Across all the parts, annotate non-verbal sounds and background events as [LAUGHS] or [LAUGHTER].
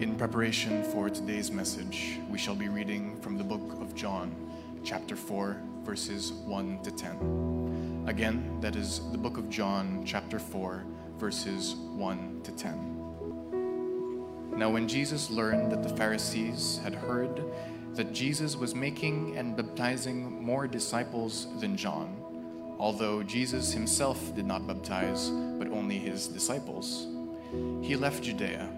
In preparation for today's message, we shall be reading from the book of John, chapter 4, verses 1 to 10. Again, that is the book of John, chapter 4, verses 1 to 10. Now, when Jesus learned that the Pharisees had heard that Jesus was making and baptizing more disciples than John, although Jesus himself did not baptize, but only his disciples, he left Judea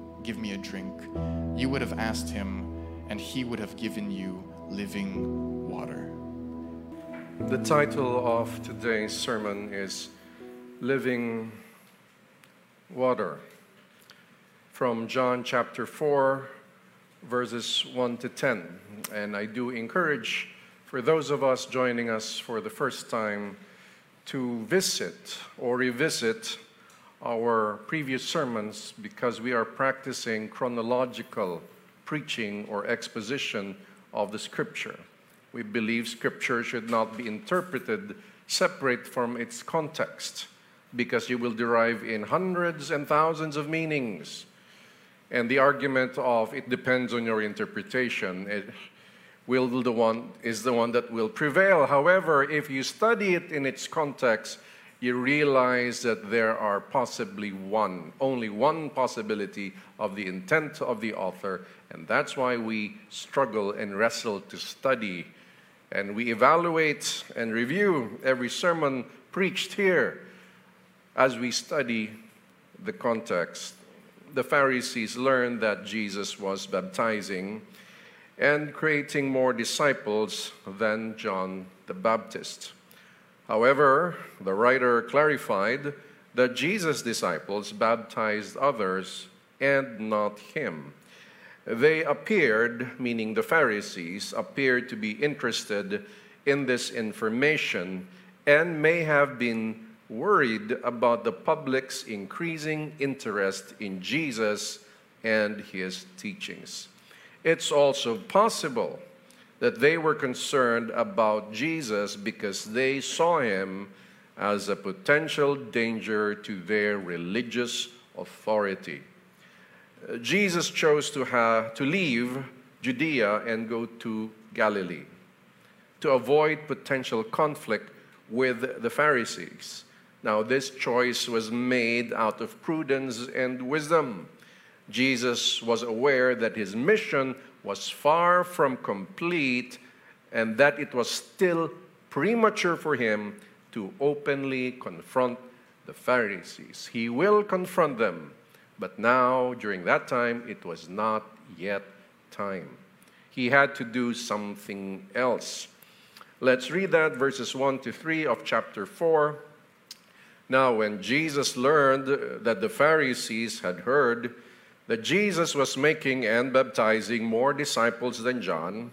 Give me a drink, you would have asked him, and he would have given you living water. The title of today's sermon is Living Water from John chapter 4, verses 1 to 10. And I do encourage for those of us joining us for the first time to visit or revisit our previous sermons because we are practicing chronological preaching or exposition of the scripture. We believe scripture should not be interpreted separate from its context because you will derive in hundreds and thousands of meanings. And the argument of it depends on your interpretation it will the one is the one that will prevail. However, if you study it in its context, you realize that there are possibly one, only one possibility of the intent of the author, and that's why we struggle and wrestle to study. And we evaluate and review every sermon preached here as we study the context. The Pharisees learned that Jesus was baptizing and creating more disciples than John the Baptist. However, the writer clarified that Jesus' disciples baptized others and not him. They appeared, meaning the Pharisees, appeared to be interested in this information and may have been worried about the public's increasing interest in Jesus and his teachings. It's also possible that they were concerned about Jesus because they saw him as a potential danger to their religious authority. Jesus chose to, have, to leave Judea and go to Galilee to avoid potential conflict with the Pharisees. Now, this choice was made out of prudence and wisdom. Jesus was aware that his mission was far from complete and that it was still premature for him to openly confront the Pharisees. He will confront them, but now, during that time, it was not yet time. He had to do something else. Let's read that, verses 1 to 3 of chapter 4. Now, when Jesus learned that the Pharisees had heard that Jesus was making and baptizing more disciples than John,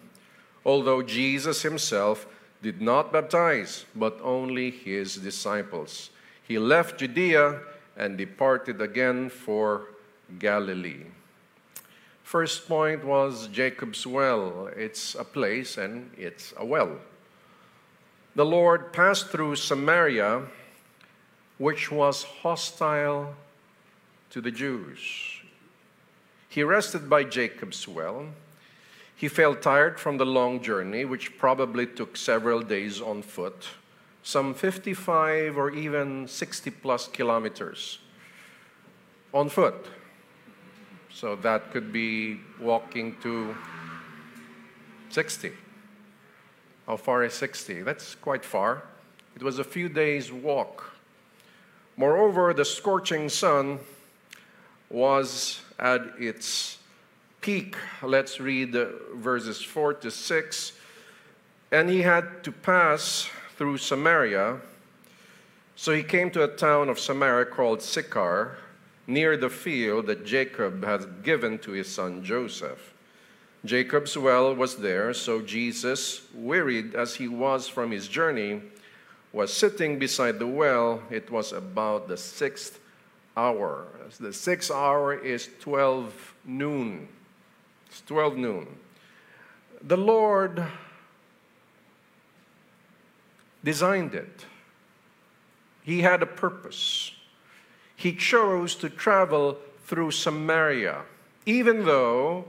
although Jesus himself did not baptize, but only his disciples. He left Judea and departed again for Galilee. First point was Jacob's well. It's a place and it's a well. The Lord passed through Samaria, which was hostile to the Jews. He rested by Jacob's well. He felt tired from the long journey, which probably took several days on foot, some 55 or even 60 plus kilometers on foot. So that could be walking to 60. How far is 60? That's quite far. It was a few days' walk. Moreover, the scorching sun was at its peak. Let's read verses 4 to 6. And he had to pass through Samaria. So he came to a town of Samaria called Sychar, near the field that Jacob had given to his son Joseph. Jacob's well was there, so Jesus, wearied as he was from his journey, was sitting beside the well. It was about the sixth hour. The sixth hour is 12 noon. It's 12 noon. The Lord designed it, He had a purpose. He chose to travel through Samaria, even though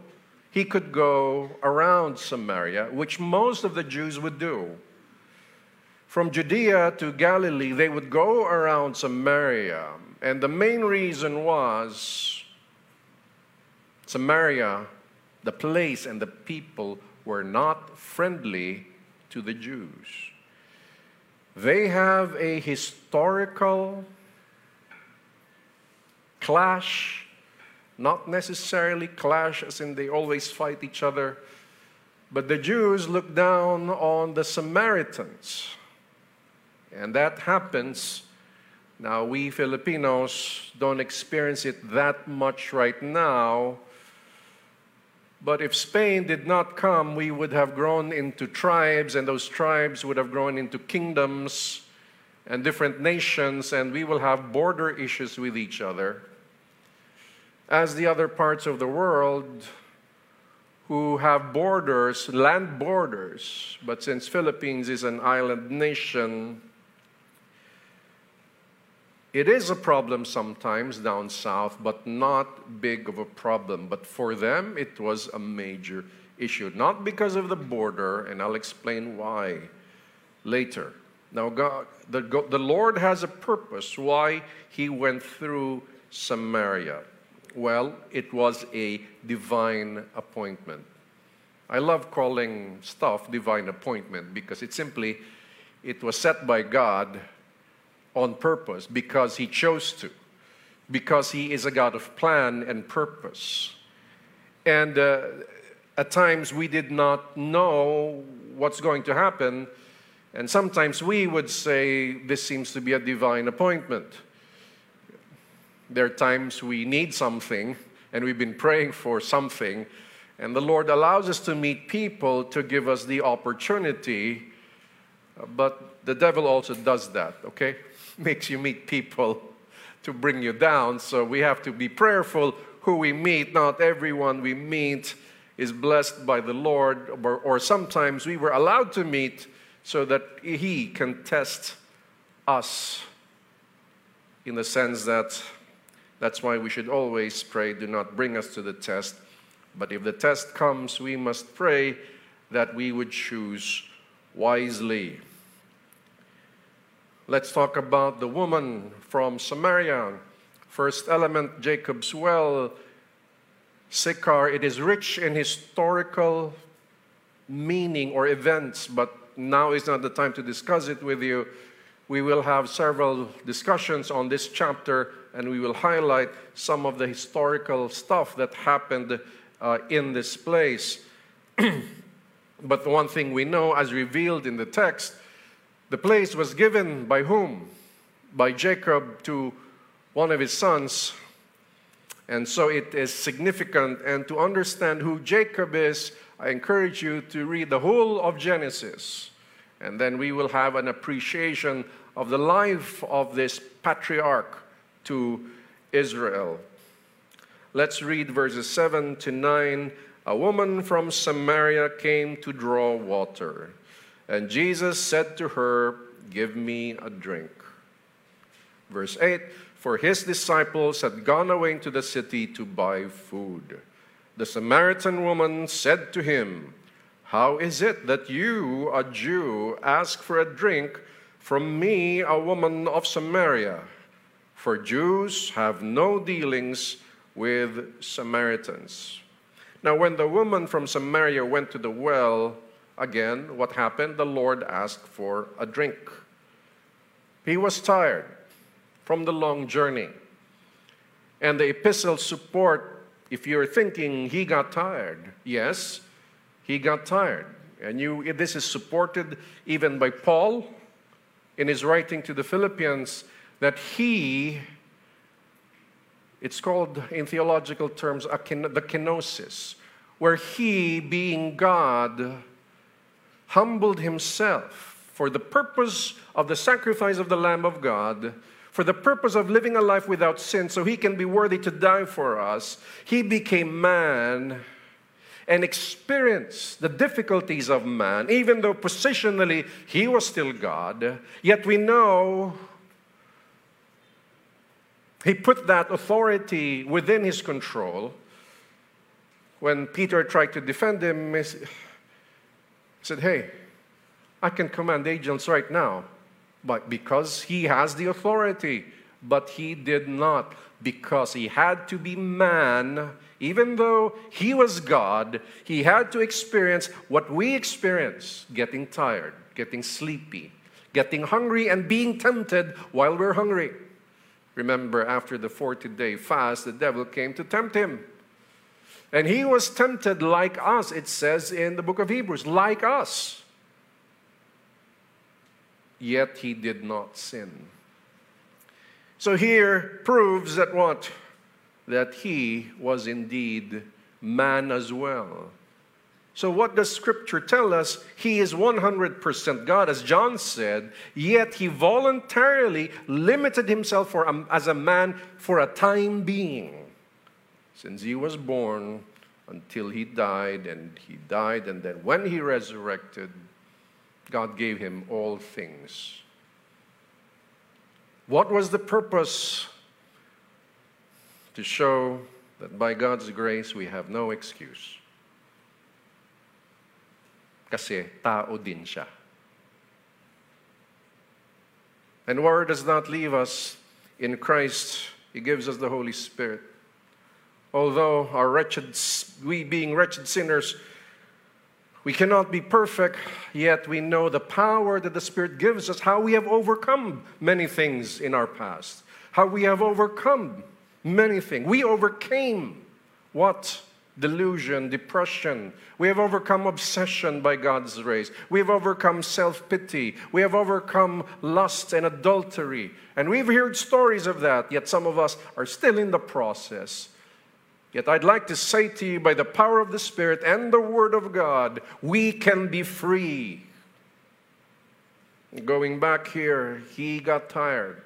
he could go around Samaria, which most of the Jews would do. From Judea to Galilee, they would go around Samaria. And the main reason was Samaria, the place and the people, were not friendly to the Jews. They have a historical clash, not necessarily clash as in they always fight each other, but the Jews look down on the Samaritans. And that happens. Now, we Filipinos don't experience it that much right now. But if Spain did not come, we would have grown into tribes, and those tribes would have grown into kingdoms and different nations, and we will have border issues with each other as the other parts of the world who have borders, land borders, but since Philippines is an island nation, it is a problem sometimes down south, but not big of a problem. But for them, it was a major issue, not because of the border, and I'll explain why later. Now, God, the, the Lord has a purpose why He went through Samaria. Well, it was a divine appointment. I love calling stuff divine appointment because it simply it was set by God on purpose because he chose to because he is a God of plan and purpose. And uh, at times we did not know what's going to happen, and sometimes we would say this seems to be a divine appointment. There are times we need something and we've been praying for something, and the Lord allows us to meet people to give us the opportunity, but the devil also does that, okay? [LAUGHS] Makes you meet people to bring you down, so we have to be prayerful who we meet. Not everyone we meet is blessed by the Lord, or, or sometimes we were allowed to meet so that He can test us in the sense that that's why we should always pray, do not bring us to the test. But if the test comes, we must pray that we would choose wisely. Let's talk about the woman from Samaria. First element, Jacob's well. Sychar, it is rich in historical meaning or events, but now is not the time to discuss it with you. We will have several discussions on this chapter and we will highlight some of the historical stuff that happened uh, in this place. [CLEARS THROAT] but the one thing we know, as revealed in the text, the place was given by whom? By Jacob to one of his sons. And so it is significant. And to understand who Jacob is, I encourage you to read the whole of Genesis. And then we will have an appreciation of the life of this patriarch to Israel. Let's read verses 7 to 9. A woman from Samaria came to draw water, and Jesus said to her, Give me a drink. Verse 8 For his disciples had gone away into the city to buy food. The Samaritan woman said to him, How is it that you, a Jew, ask for a drink from me, a woman of Samaria? for Jews have no dealings with Samaritans. Now, when the woman from Samaria went to the well, again, what happened? The Lord asked for a drink. He was tired from the long journey. And the epistles support, if you're thinking he got tired, yes, he got tired. And you, this is supported even by Paul in his writing to the Philippians that he, it's called in theological terms the kenosis, where he, being God, humbled himself for the purpose of the sacrifice of the Lamb of God, for the purpose of living a life without sin, so he can be worthy to die for us. He became man and experience the difficulties of man, even though positionally he was still God, yet we know he put that authority within his control. When Peter tried to defend him, said, Hey, I can command angels right now, but because he has the authority, but he did not, because he had to be man even though he was God, he had to experience what we experience getting tired, getting sleepy, getting hungry, and being tempted while we're hungry. Remember, after the 40 day fast, the devil came to tempt him. And he was tempted like us, it says in the book of Hebrews, like us. Yet he did not sin. So here proves that what? that he was indeed man as well. So, what does Scripture tell us? He is 100% God, as John said, yet he voluntarily limited himself for, um, as a man for a time being. Since he was born until he died, and he died, and then when he resurrected, God gave him all things. What was the purpose to show that by God's grace we have no excuse. Kasi tao din siya. And word does not leave us in Christ, He gives us the Holy Spirit. Although our wretched, we being wretched sinners, we cannot be perfect, yet we know the power that the Spirit gives us, how we have overcome many things in our past, how we have overcome many things. We overcame what? Delusion, depression. We have overcome obsession by God's grace. We have overcome self pity. We have overcome lust and adultery. And we've heard stories of that, yet some of us are still in the process. Yet I'd like to say to you, by the power of the Spirit and the Word of God, we can be free. Going back here, he got tired.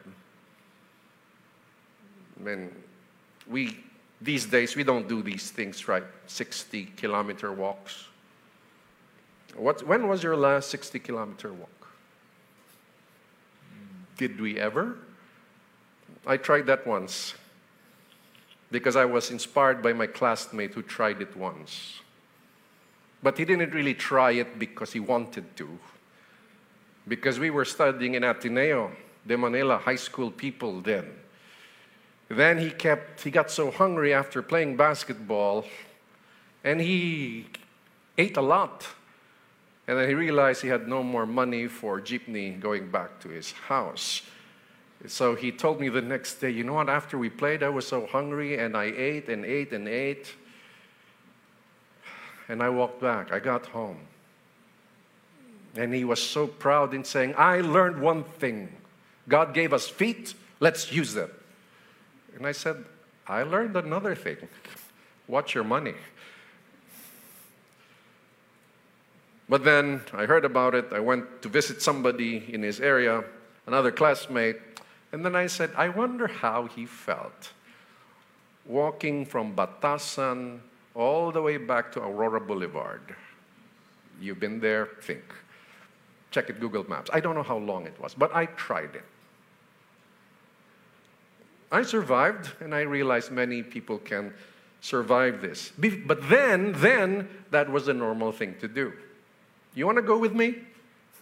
And we these days we don't do these things right? 60 kilometer walks. What, when was your last 60 kilometer walk? Did we ever? I tried that once because i was inspired by my classmate who tried it once but he didn't really try it because he wanted to because we were studying in ateneo de manila high school people then then he kept, he got so hungry after playing basketball and he ate a lot. And then he realized he had no more money for jeepney going back to his house. So he told me the next day, you know what, after we played, I was so hungry and I ate and ate and ate. And I walked back. I got home. And he was so proud in saying, I learned one thing. God gave us feet, let's use them. And I said, I learned another thing watch your money. But then I heard about it. I went to visit somebody in his area, another classmate, and then I said, I wonder how he felt walking from Batasan all the way back to Aurora Boulevard. You've been there? Think. Check it, Google Maps. I don't know how long it was, but I tried it. I survived, and I realized many people can survive this. But then, then, that was a normal thing to do. You want to go with me?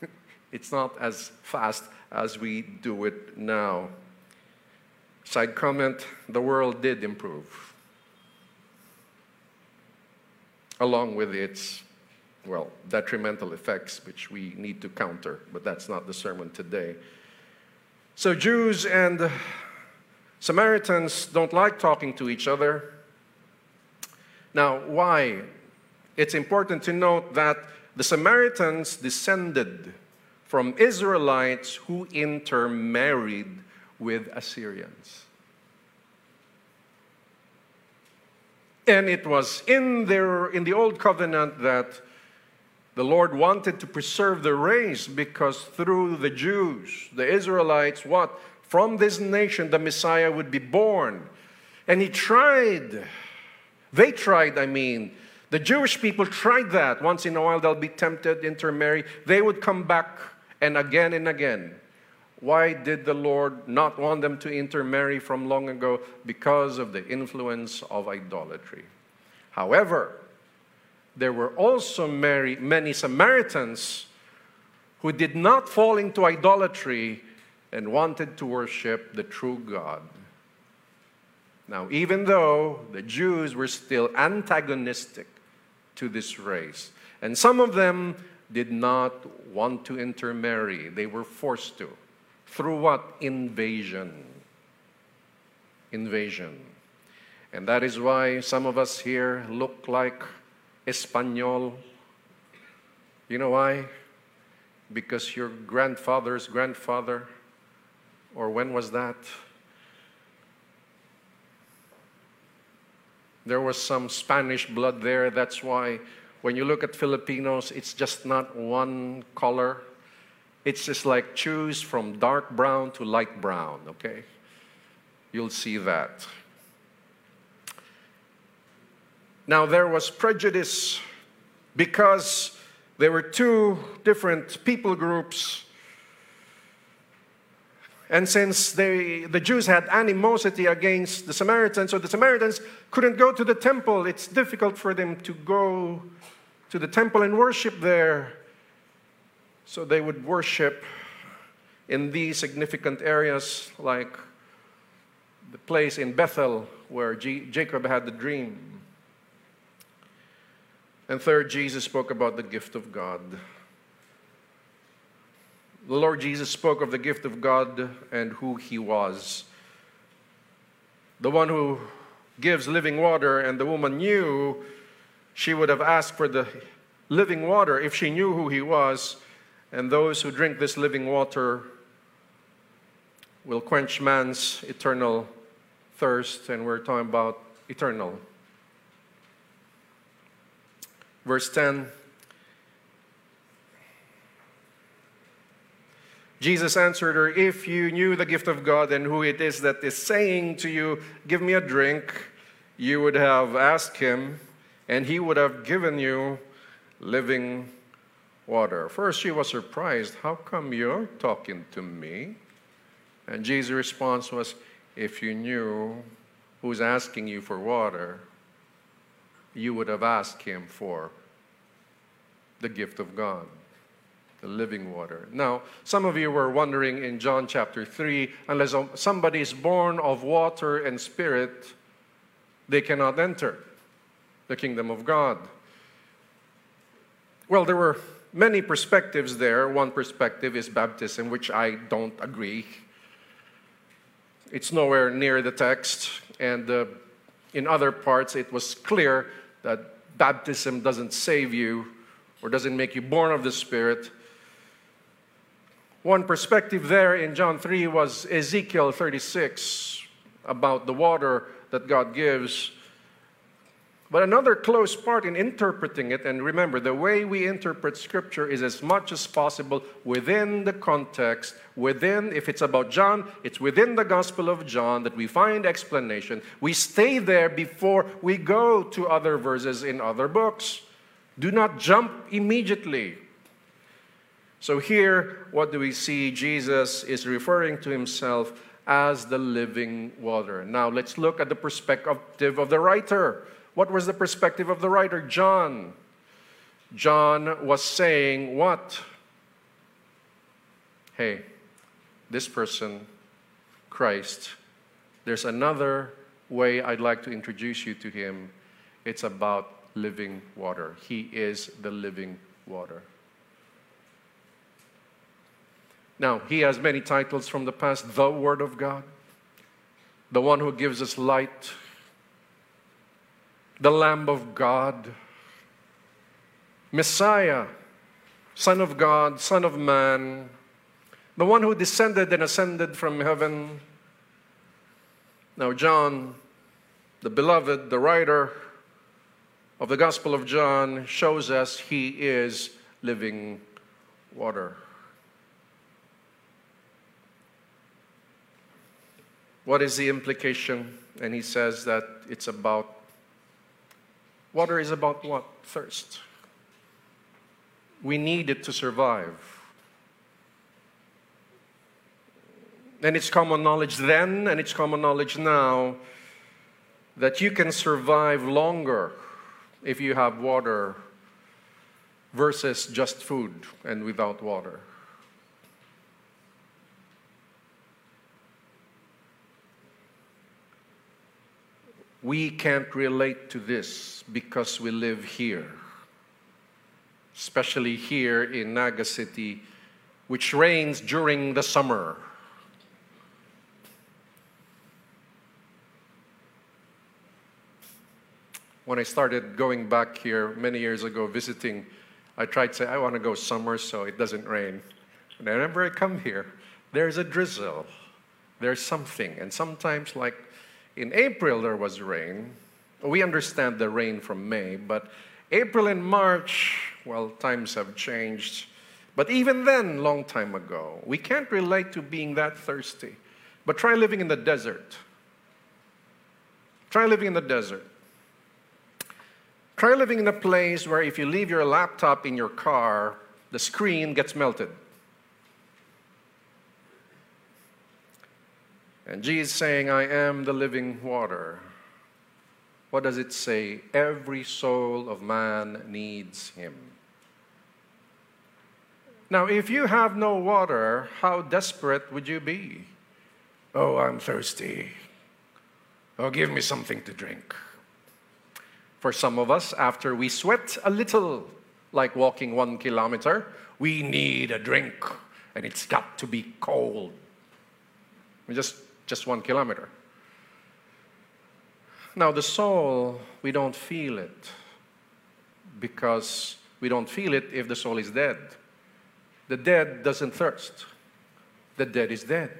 [LAUGHS] it's not as fast as we do it now. Side comment the world did improve. along with its, well, detrimental effects, which we need to counter, but that's not the sermon today. So, Jews and Samaritans don't like talking to each other. Now, why? It's important to note that the Samaritans descended from Israelites who intermarried with Assyrians. And it was in, their, in the Old Covenant that the Lord wanted to preserve the race because through the Jews, the Israelites, what? From this nation, the Messiah would be born. And He tried, they tried, I mean, the Jewish people tried that. Once in a while, they'll be tempted, intermarry. They would come back and again and again. Why did the Lord not want them to intermarry from long ago? Because of the influence of idolatry. However, there were also many Samaritans who did not fall into idolatry and wanted to worship the true God. Now, even though the Jews were still antagonistic to this race, and some of them did not want to intermarry, they were forced to. Through what? Invasion. Invasion. And that is why some of us here look like Espanol. You know why? Because your grandfather's grandfather, or when was that? There was some Spanish blood there. That's why when you look at Filipinos, it's just not one color. It's just like choose from dark brown to light brown, okay? You'll see that. Now, there was prejudice because there were two different people groups. And since they, the Jews had animosity against the Samaritans, so the Samaritans couldn't go to the temple, it's difficult for them to go to the temple and worship there. So they would worship in these significant areas, like the place in Bethel where G- Jacob had the dream. And third, Jesus spoke about the gift of God. The Lord Jesus spoke of the gift of God and who he was. The one who gives living water, and the woman knew she would have asked for the living water if she knew who he was and those who drink this living water will quench man's eternal thirst, and we're talking about eternal. Verse 10 Jesus answered her, If you knew the gift of God and who it is that is saying to you, Give me a drink, you would have asked him, and he would have given you living water. First, she was surprised. How come you're talking to me? And Jesus' response was, If you knew who's asking you for water, you would have asked him for the gift of God, the living water. Now, some of you were wondering in John chapter 3 unless somebody is born of water and spirit, they cannot enter the kingdom of God. Well, there were many perspectives there. One perspective is baptism, which I don't agree. It's nowhere near the text, and uh, in other parts, it was clear that baptism doesn't save you or doesn't make you born of the Spirit. One perspective there in John 3 was Ezekiel 36 about the water that God gives but another close part in interpreting it, and remember, the way we interpret Scripture is as much as possible within the context, within, if it's about John, it's within the Gospel of John that we find explanation. We stay there before we go to other verses in other books. Do not jump immediately. So, here, what do we see? Jesus is referring to himself as the living water. Now, let's look at the perspective of the writer. What was the perspective of the writer? John. John was saying, What? Hey, this person, Christ, there's another way I'd like to introduce you to him. It's about living water. He is the living water. Now, he has many titles from the past the Word of God, the one who gives us light, the Lamb of God, Messiah, Son of God, Son of Man, the one who descended and ascended from heaven. Now, John, the beloved, the writer of the Gospel of John, shows us he is living water. What is the implication? And he says that it's about water is about what? Thirst. We need it to survive. And it's common knowledge then, and it's common knowledge now, that you can survive longer if you have water versus just food and without water. We can't relate to this because we live here, especially here in Naga City, which rains during the summer. When I started going back here many years ago visiting, I tried to say, I want to go summer so it doesn't rain. And whenever I come here, there's a drizzle, there's something. And sometimes, like in April, there was rain. We understand the rain from May, but April and March, well, times have changed. But even then, long time ago, we can't relate to being that thirsty. But try living in the desert. Try living in the desert. Try living in a place where if you leave your laptop in your car, the screen gets melted. And Jesus saying, I am the living water. What does it say? Every soul of man needs him. Now, if you have no water, how desperate would you be? Oh, I'm thirsty. Oh, give me something to drink. For some of us, after we sweat a little, like walking one kilometer, we need a drink, and it's got to be cold. We just just one kilometer. Now, the soul, we don't feel it because we don't feel it if the soul is dead. The dead doesn't thirst, the dead is dead.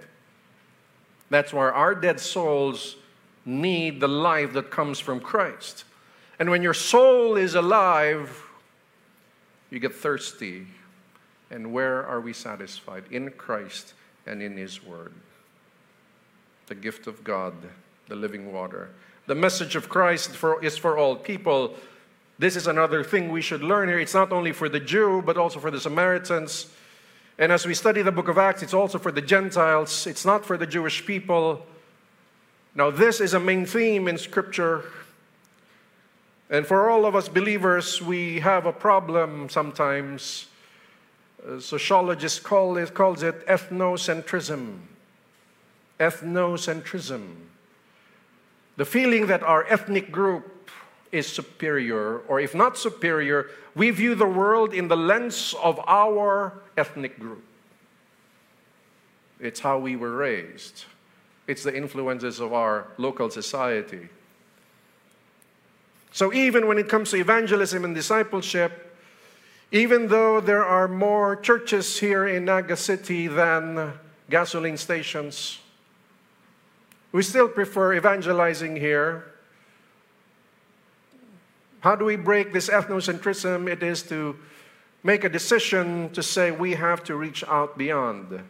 That's why our dead souls need the life that comes from Christ. And when your soul is alive, you get thirsty. And where are we satisfied? In Christ and in His Word the gift of God, the living water. The message of Christ for, is for all people. This is another thing we should learn here. It's not only for the Jew, but also for the Samaritans. And as we study the book of Acts, it's also for the Gentiles. It's not for the Jewish people. Now, this is a main theme in Scripture. And for all of us believers, we have a problem sometimes. Uh, sociologists call it, calls it ethnocentrism ethnocentrism. The feeling that our ethnic group is superior, or if not superior, we view the world in the lens of our ethnic group. It's how we were raised, it's the influences of our local society. So, even when it comes to evangelism and discipleship, even though there are more churches here in Naga City than gasoline stations, we still prefer evangelizing here. How do we break this ethnocentrism? It is to make a decision to say we have to reach out beyond.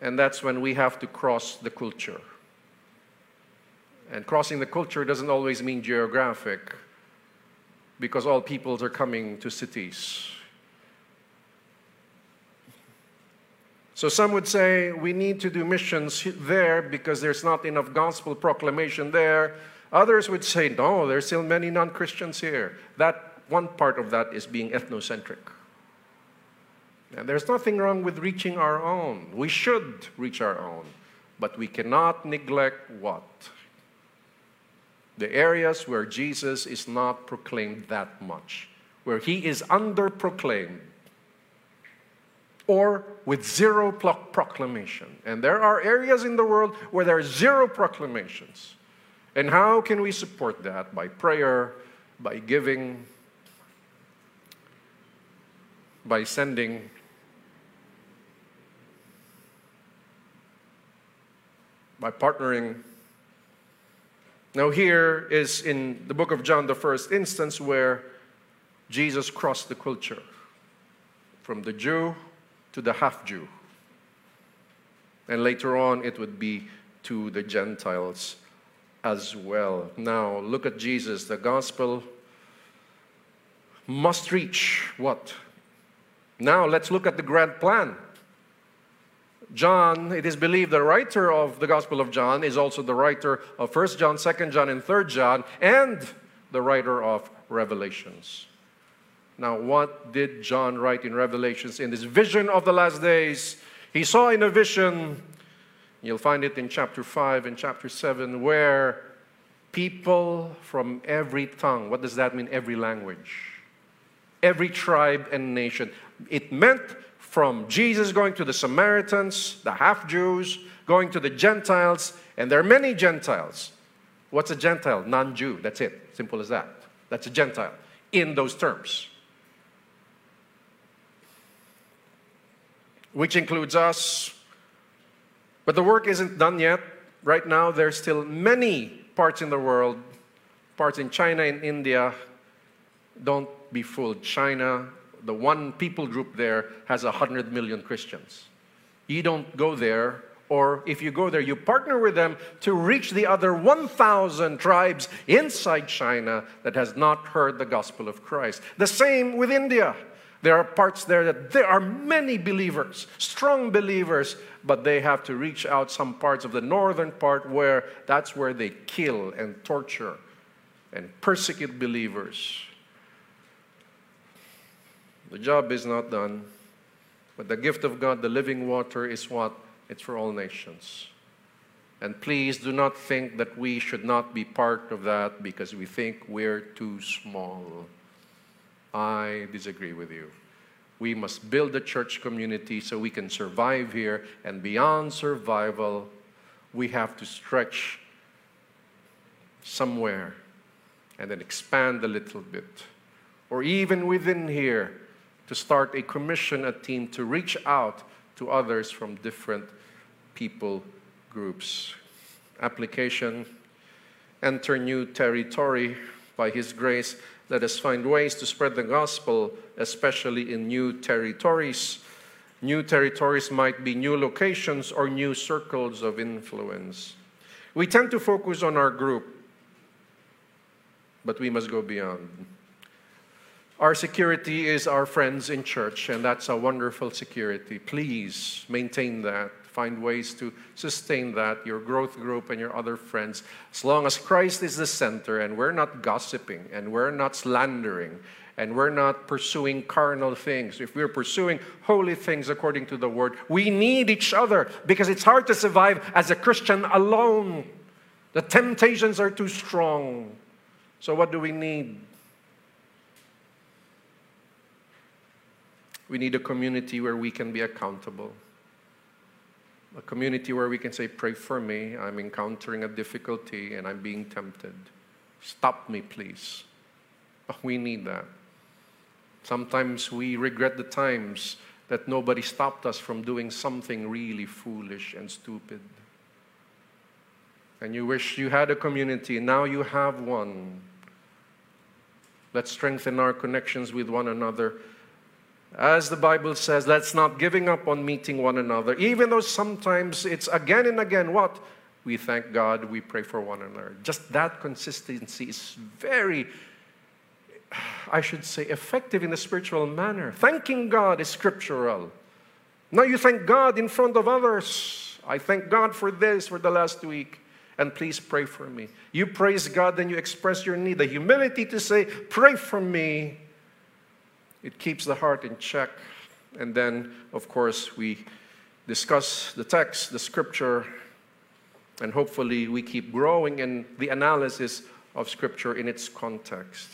And that's when we have to cross the culture. And crossing the culture doesn't always mean geographic, because all peoples are coming to cities. So some would say we need to do missions there because there's not enough gospel proclamation there. Others would say, no, there's still many non Christians here. That one part of that is being ethnocentric. And there's nothing wrong with reaching our own. We should reach our own. But we cannot neglect what? the areas where Jesus is not proclaimed that much, where he is under proclaimed or with zero proclamation. And there are areas in the world where there are zero proclamations. And how can we support that? By prayer, by giving, by sending. By partnering. Now, here is in the book of John the first instance where Jesus crossed the culture from the Jew to the half Jew. And later on, it would be to the Gentiles as well. Now, look at Jesus. The gospel must reach what? Now, let's look at the grand plan. John, it is believed the writer of the Gospel of John is also the writer of 1 John, 2 John, and 3 John, and the writer of Revelations. Now, what did John write in Revelations in this vision of the last days? He saw in a vision, you'll find it in chapter 5 and chapter 7, where people from every tongue, what does that mean? Every language, every tribe and nation. It meant from Jesus going to the Samaritans, the half Jews, going to the Gentiles, and there are many Gentiles. What's a Gentile? Non Jew. That's it. Simple as that. That's a Gentile in those terms. Which includes us. But the work isn't done yet. Right now, there's still many parts in the world, parts in China and India. Don't be fooled. China, the one people group there, has 100 million Christians. You don't go there, or if you go there, you partner with them to reach the other 1,000 tribes inside China that has not heard the gospel of Christ. The same with India. There are parts there that there are many believers, strong believers, but they have to reach out some parts of the northern part where that's where they kill and torture and persecute believers. The job is not done, but the gift of God, the living water, is what? It's for all nations. And please do not think that we should not be part of that because we think we're too small. I disagree with you. We must build a church community so we can survive here, and beyond survival, we have to stretch somewhere and then expand a little bit. Or even within here, to start a commission, a team to reach out to others from different people groups. Application enter new territory by His grace let us find ways to spread the gospel, especially in new territories. New territories might be new locations or new circles of influence. We tend to focus on our group, but we must go beyond. Our security is our friends in church, and that's a wonderful security. Please maintain that find ways to sustain that, your growth group and your other friends. As long as Christ is the center and we're not gossiping and we're not slandering and we're not pursuing carnal things, if we're pursuing holy things according to the word, we need each other because it's hard to survive as a Christian alone. The temptations are too strong. So, what do we need? We need a community where we can be accountable a community where we can say, Pray for me. I'm encountering a difficulty and I'm being tempted. Stop me, please. We need that. Sometimes we regret the times that nobody stopped us from doing something really foolish and stupid. And you wish you had a community, now you have one. Let's strengthen our connections with one another as the Bible says, let's not giving up on meeting one another, even though sometimes it's again and again what? We thank God, we pray for one another. Just that consistency is very, I should say, effective in a spiritual manner. Thanking God is scriptural. Now you thank God in front of others. I thank God for this for the last week. And please pray for me. You praise God, then you express your need. The humility to say, Pray for me it keeps the heart in check. And then, of course, we discuss the text, the scripture, and hopefully we keep growing in the analysis of Scripture in its context.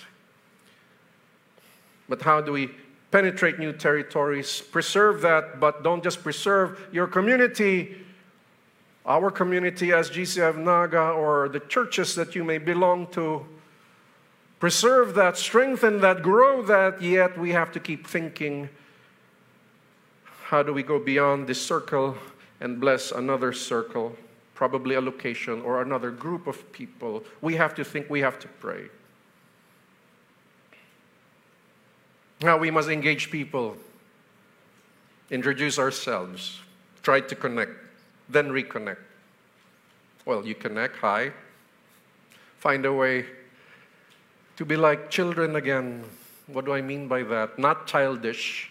But how do we penetrate new territories? Preserve that, but don't just preserve your community, our community as GCF Naga, or the churches that you may belong to. Preserve that, strengthen that, grow that, yet we have to keep thinking how do we go beyond this circle and bless another circle, probably a location or another group of people? We have to think, we have to pray. Now we must engage people, introduce ourselves, try to connect, then reconnect. Well, you connect, hi. Find a way to be like children again. What do I mean by that? Not childish,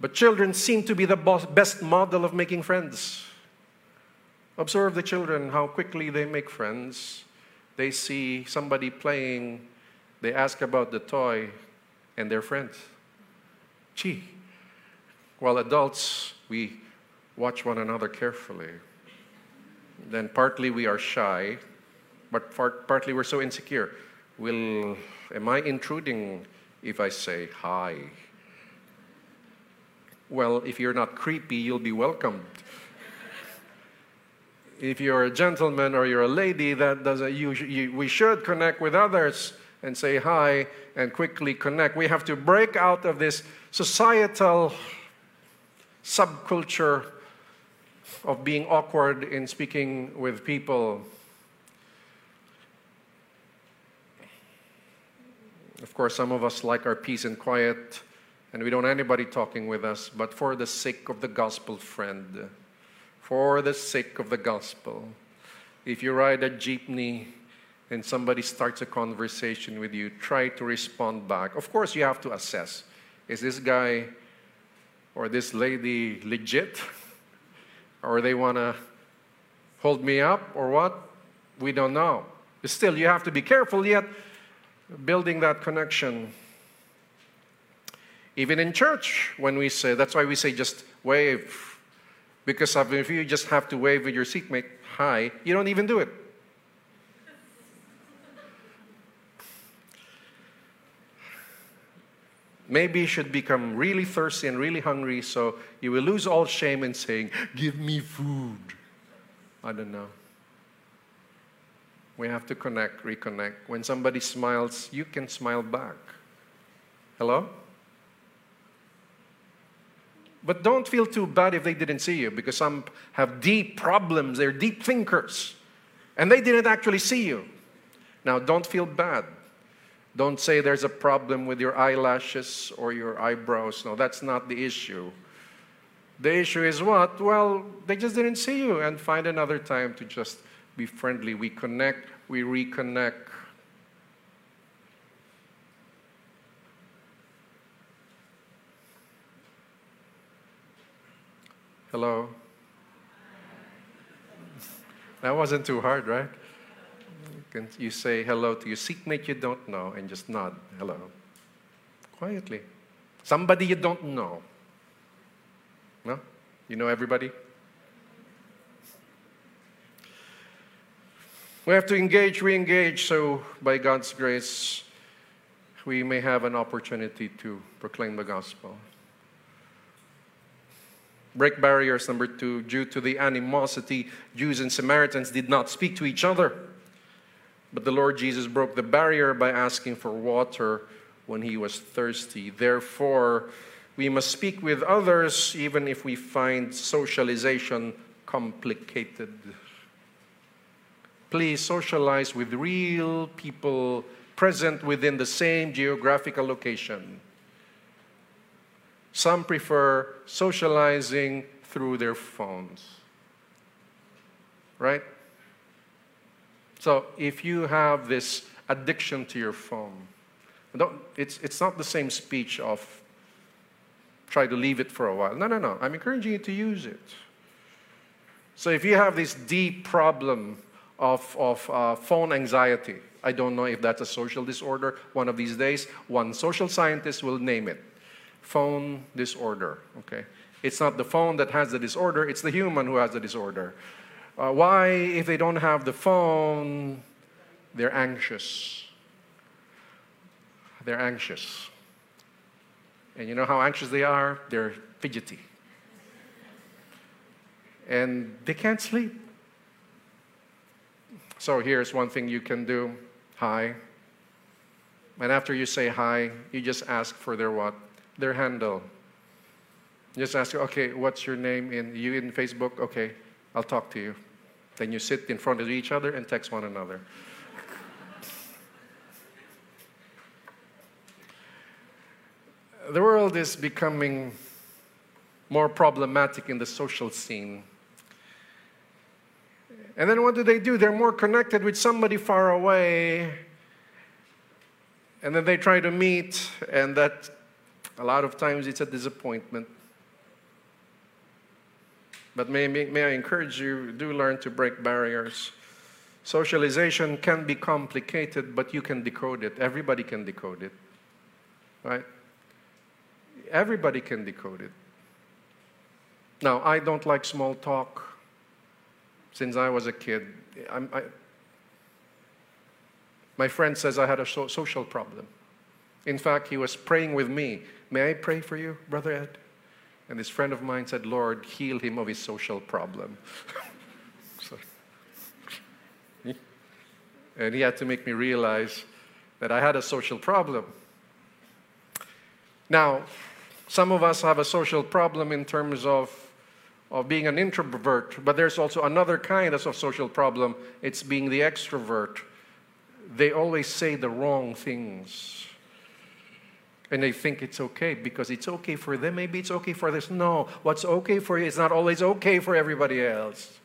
but children seem to be the best model of making friends. Observe the children, how quickly they make friends. They see somebody playing, they ask about the toy, and they're friends. Gee. While adults, we watch one another carefully. Then partly we are shy, but partly we're so insecure. Will, am I intruding if I say hi? Well, if you're not creepy, you'll be welcomed. if you're a gentleman or you're a lady, that doesn't, you, you, we should connect with others and say hi and quickly connect. We have to break out of this societal subculture of being awkward in speaking with people. Of course, some of us like our peace and quiet and we don't want anybody talking with us, but for the sake of the gospel, friend, for the sake of the gospel, if you ride a jeepney and somebody starts a conversation with you, try to respond back. Of course, you have to assess is this guy or this lady legit? [LAUGHS] Or they want to hold me up or what? We don't know. Still, you have to be careful yet building that connection. Even in church, when we say, that's why we say just wave. Because if you just have to wave with your seatmate, hi, you don't even do it. Maybe you should become really thirsty and really hungry so you will lose all shame in saying, Give me food. I don't know. We have to connect, reconnect. When somebody smiles, you can smile back. Hello? But don't feel too bad if they didn't see you because some have deep problems. They're deep thinkers. And they didn't actually see you. Now, don't feel bad. Don't say there's a problem with your eyelashes or your eyebrows. No, that's not the issue. The issue is what? Well, they just didn't see you and find another time to just be friendly. We connect, we reconnect, Hello? That wasn't too hard, right? Can you say hello to your seatmate you don't know and just nod hello? Quietly. Somebody you don't know. No? You know everybody? We have to engage, re engage, so by God's grace, we may have an opportunity to proclaim the gospel. Break barriers, number two, due to the animosity, Jews and Samaritans did not speak to each other. But the Lord Jesus broke the barrier by asking for water when he was thirsty. Therefore, we must speak with others even if we find socialization complicated. Please socialize with real people present within the same geographical location. Some prefer socializing through their phones. Right? So if you have this addiction to your phone, it's, it's not the same speech of try to leave it for a while. No, no, no. I'm encouraging you to use it. So if you have this deep problem of, of uh, phone anxiety, I don't know if that's a social disorder. One of these days, one social scientist will name it phone disorder. Okay? It's not the phone that has the disorder, it's the human who has the disorder. Uh, why, if they don't have the phone, they're anxious. They're anxious. And you know how anxious they are? They're fidgety. And they can't sleep. So here's one thing you can do hi. And after you say hi, you just ask for their what? Their handle. Just ask, okay, what's your name? In you in Facebook? Okay, I'll talk to you. Then you sit in front of each other and text one another. the world is becoming more problematic in the social scene. And then what do they do? They're more connected with somebody far away. And then they try to meet, and that a lot of times it's a disappointment. But may, may, I encourage you, do learn to break barriers. Socialization can be complicated, but you can decode it. Everybody can decode it. Right? Everybody can decode it. Now, I don't like small talk since I was a kid. I, my friend says I had a so- social problem. In fact, he was praying with me. May I pray for you, Brother Ed? And this friend of mine said, Lord, heal him of his social problem. [LAUGHS] [LAUGHS] and he had to make me realize that I had a social problem. Now, some of us have a social problem in terms of, of being an introvert, but there's also another kind of social problem. It's being the extrovert. They always say the wrong things. And they think it's okay because it's okay for them. Maybe it's okay for this. No, what's okay for you is not always okay for everybody else.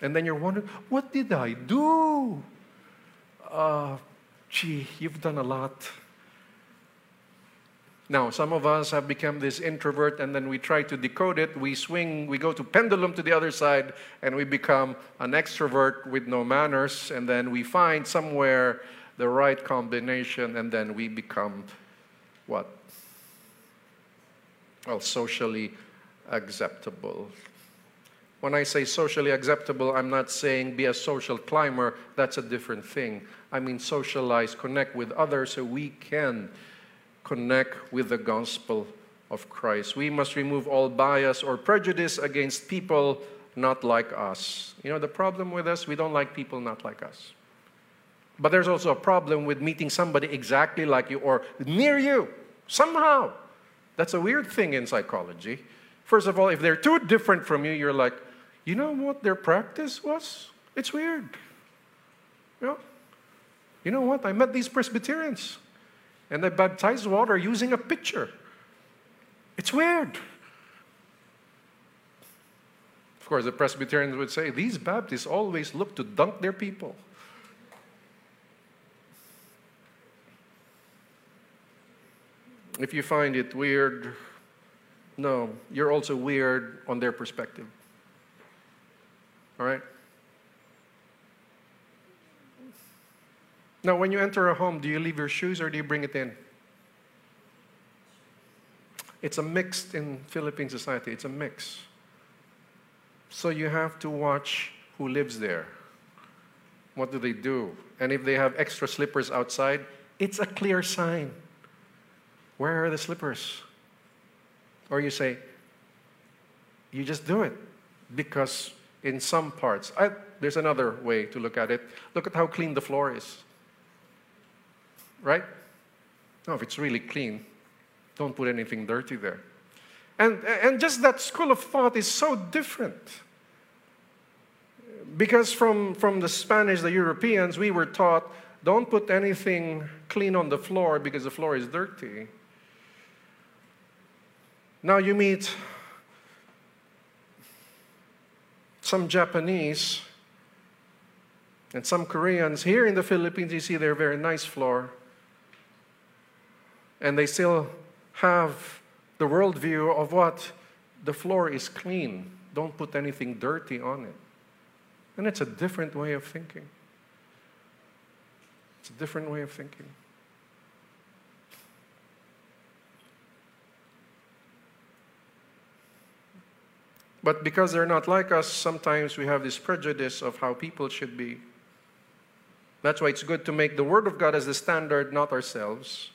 And then you're wondering, what did I do? Uh, gee, you've done a lot. Now, some of us have become this introvert and then we try to decode it. We swing, we go to pendulum to the other side and we become an extrovert with no manners. And then we find somewhere the right combination and then we become what? Well, socially acceptable. When I say socially acceptable, I'm not saying be a social climber. That's a different thing. I mean socialize, connect with others so we can connect with the gospel of Christ. We must remove all bias or prejudice against people not like us. You know, the problem with us, we don't like people not like us. But there's also a problem with meeting somebody exactly like you or near you, somehow. That's a weird thing in psychology. First of all, if they're too different from you, you're like, you know what their practice was? It's weird. You know, you know what? I met these Presbyterians and they baptize water using a pitcher. It's weird. Of course, the Presbyterians would say these Baptists always look to dunk their people. If you find it weird, no, you're also weird on their perspective. All right? Now, when you enter a home, do you leave your shoes or do you bring it in? It's a mixed in Philippine society, it's a mix. So you have to watch who lives there. What do they do? And if they have extra slippers outside, it's a clear sign. Where are the slippers? Or you say, you just do it because in some parts, I, there's another way to look at it. Look at how clean the floor is right? No, if it's really clean, don't put anything dirty there. And, and just that school of thought is so different. Because from, from the Spanish, the Europeans, we were taught don't put anything clean on the floor because the floor is dirty. Now you meet some Japanese and some Koreans. Here in the Philippines, you see their very nice floor and they still have the worldview of what? The floor is clean. Don't put anything dirty on it. And it's a different way of thinking. It's a different way of thinking. But because they're not like us, sometimes we have this prejudice of how people should be. That's why it's good to make the Word of God as the standard, not ourselves.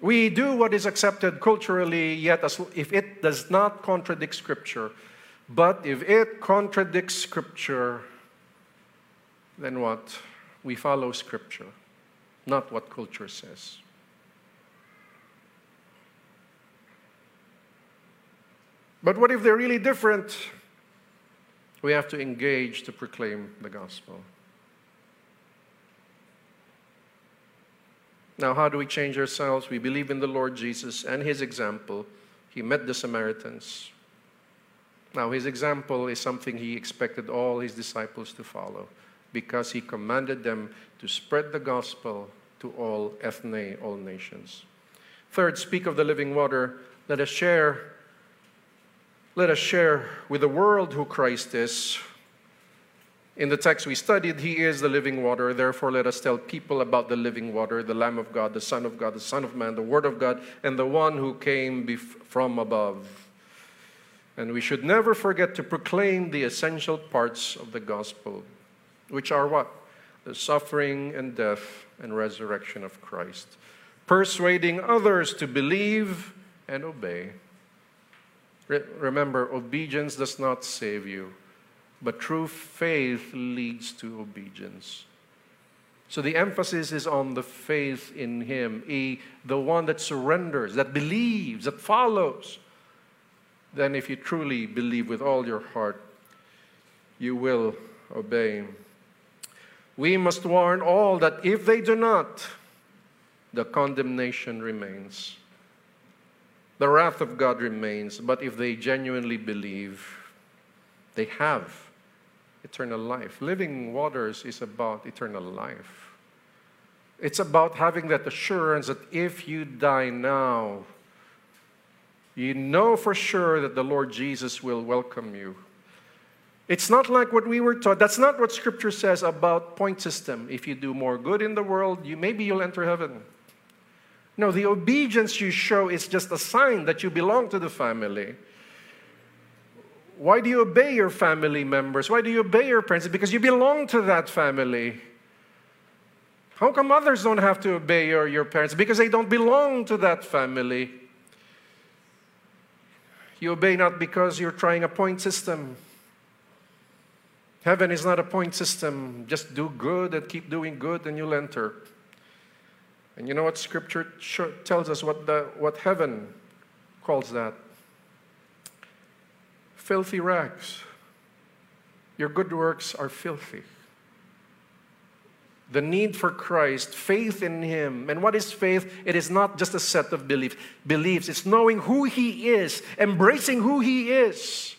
We do what is accepted culturally, yet as, if it does not contradict Scripture, but if it contradicts Scripture, then what? We follow Scripture, not what culture says. But what if they're really different? We have to engage to proclaim the gospel. Now, how do we change ourselves? We believe in the Lord Jesus and his example. He met the Samaritans. Now, his example is something he expected all his disciples to follow because he commanded them to spread the gospel to all ethne, all nations. Third, speak of the living water. Let us share let us share with the world who Christ is. In the text we studied, He is the living water. Therefore, let us tell people about the living water, the Lamb of God, the Son of God, the Son of Man, the Word of God, and the one who came from above. And we should never forget to proclaim the essential parts of the gospel, which are what? The suffering and death and resurrection of Christ, persuading others to believe and obey. Re- remember, obedience does not save you, but true faith leads to obedience. So the emphasis is on the faith in Him, he, the one that surrenders, that believes, that follows. Then, if you truly believe with all your heart, you will obey. We must warn all that if they do not, the condemnation remains. The wrath of God remains, but if they genuinely believe, they have eternal life. Living waters is about eternal life. It's about having that assurance that if you die now, you know for sure that the Lord Jesus will welcome you. It's not like what we were taught. That's not what Scripture says about point system. If you do more good in the world, you maybe you'll enter heaven. No, the obedience you show is just a sign that you belong to the family. Why do you obey your family members? Why do you obey your parents? Because you belong to that family. How come others don't have to obey your, your parents? Because they don't belong to that family. You obey not because you're trying a point system. Heaven is not a point system. Just do good and keep doing good, and you'll enter. And you know what Scripture tells us what, the, what heaven calls that? Filthy rags. Your good works are filthy. The need for Christ, faith in Him. And what is faith? It is not just a set of belief, beliefs, it's knowing who He is, embracing who He is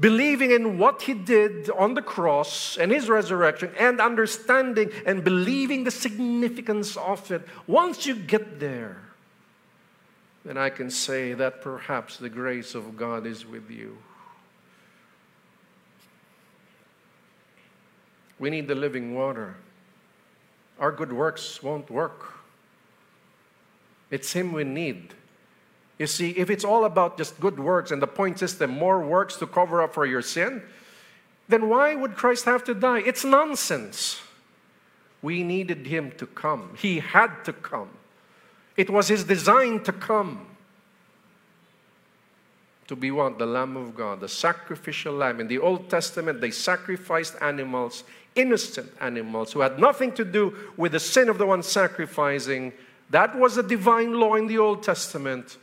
believing in what he did on the cross and his resurrection, and understanding and believing the significance of it, once you get there, then I can say that perhaps the grace of God is with you. We need the living water. Our good works won't work. It's Him we need. You see, if it's all about just good works and the point system, more works to cover up for your sin, then why would Christ have to die? It's nonsense. We needed him to come. He had to come. It was his design to come. To be what? The Lamb of God, the sacrificial lamb. In the Old Testament, they sacrificed animals, innocent animals, who had nothing to do with the sin of the one sacrificing. That was a divine law in the Old Testament.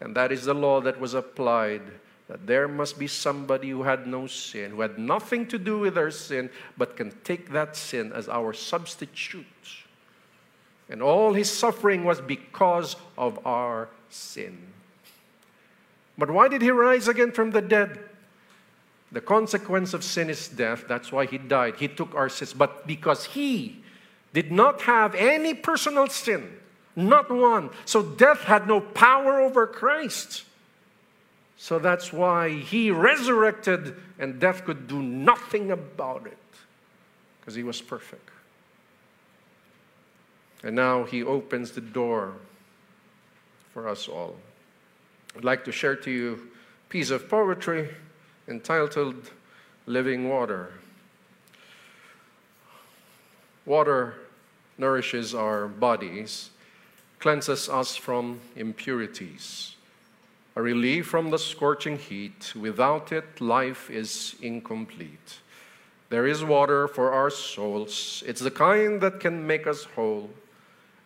And that is the law that was applied that there must be somebody who had no sin, who had nothing to do with our sin, but can take that sin as our substitute. And all his suffering was because of our sin. But why did he rise again from the dead? The consequence of sin is death. That's why he died. He took our sins. But because he did not have any personal sin, not one. So death had no power over Christ. So that's why he resurrected and death could do nothing about it because he was perfect. And now he opens the door for us all. I'd like to share to you a piece of poetry entitled Living Water. water nourishes our bodies, cleanses us from impurities, a relief from the scorching heat. Without it, life is incomplete. There is water for our souls. It's the kind that can make us whole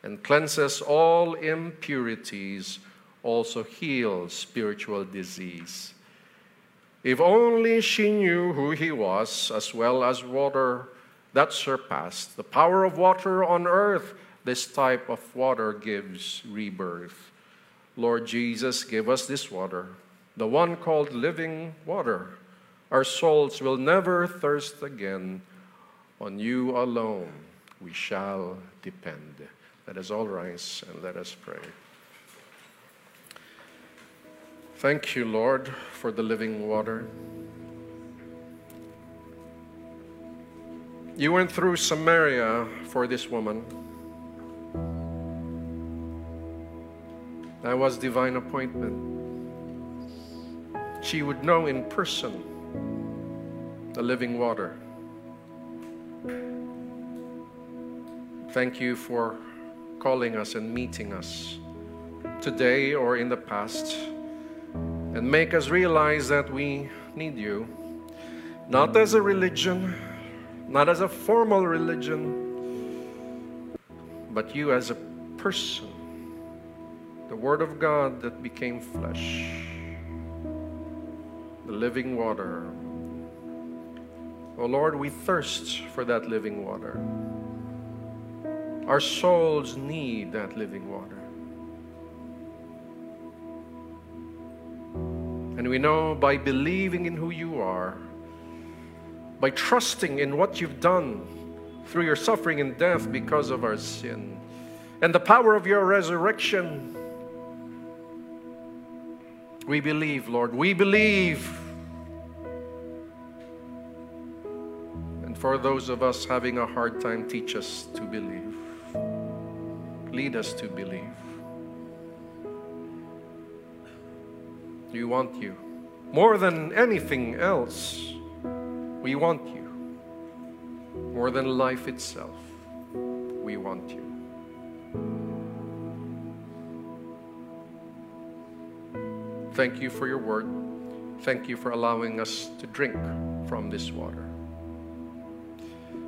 and cleanses all impurities, also heals spiritual disease. If only she knew who he was, as well as water that surpassed the power of water on earth, this type of water gives rebirth. Lord Jesus, give us this water, the one called living water. Our souls will never thirst again. On you alone we shall depend. Let us all rise and let us pray. Thank you, Lord, for the living water. You went through Samaria for this woman. That was divine appointment. She would know in person the living water. Thank you for calling us and meeting us today or in the past and make us realize that we need you, not as a religion, not as a formal religion, but you as a person, the Word of God that became flesh, the living water. Oh Lord, we thirst for that living water. Our souls need that living water. And we know by believing in who you are, by trusting in what you've done through your suffering and death because of our sin, and the power of your resurrection, we believe, Lord. We believe. And for those of us having a hard time, teach us to believe. Lead us to believe. We want you. More than anything else, we want you. More than life itself, we want you. Thank you for your word. Thank you for allowing us to drink from this water.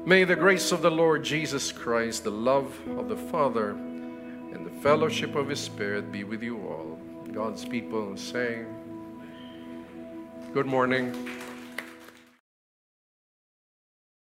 May the grace of the Lord Jesus Christ, the love of the Father, fellowship of His Spirit be with you all. God's people say, Good morning.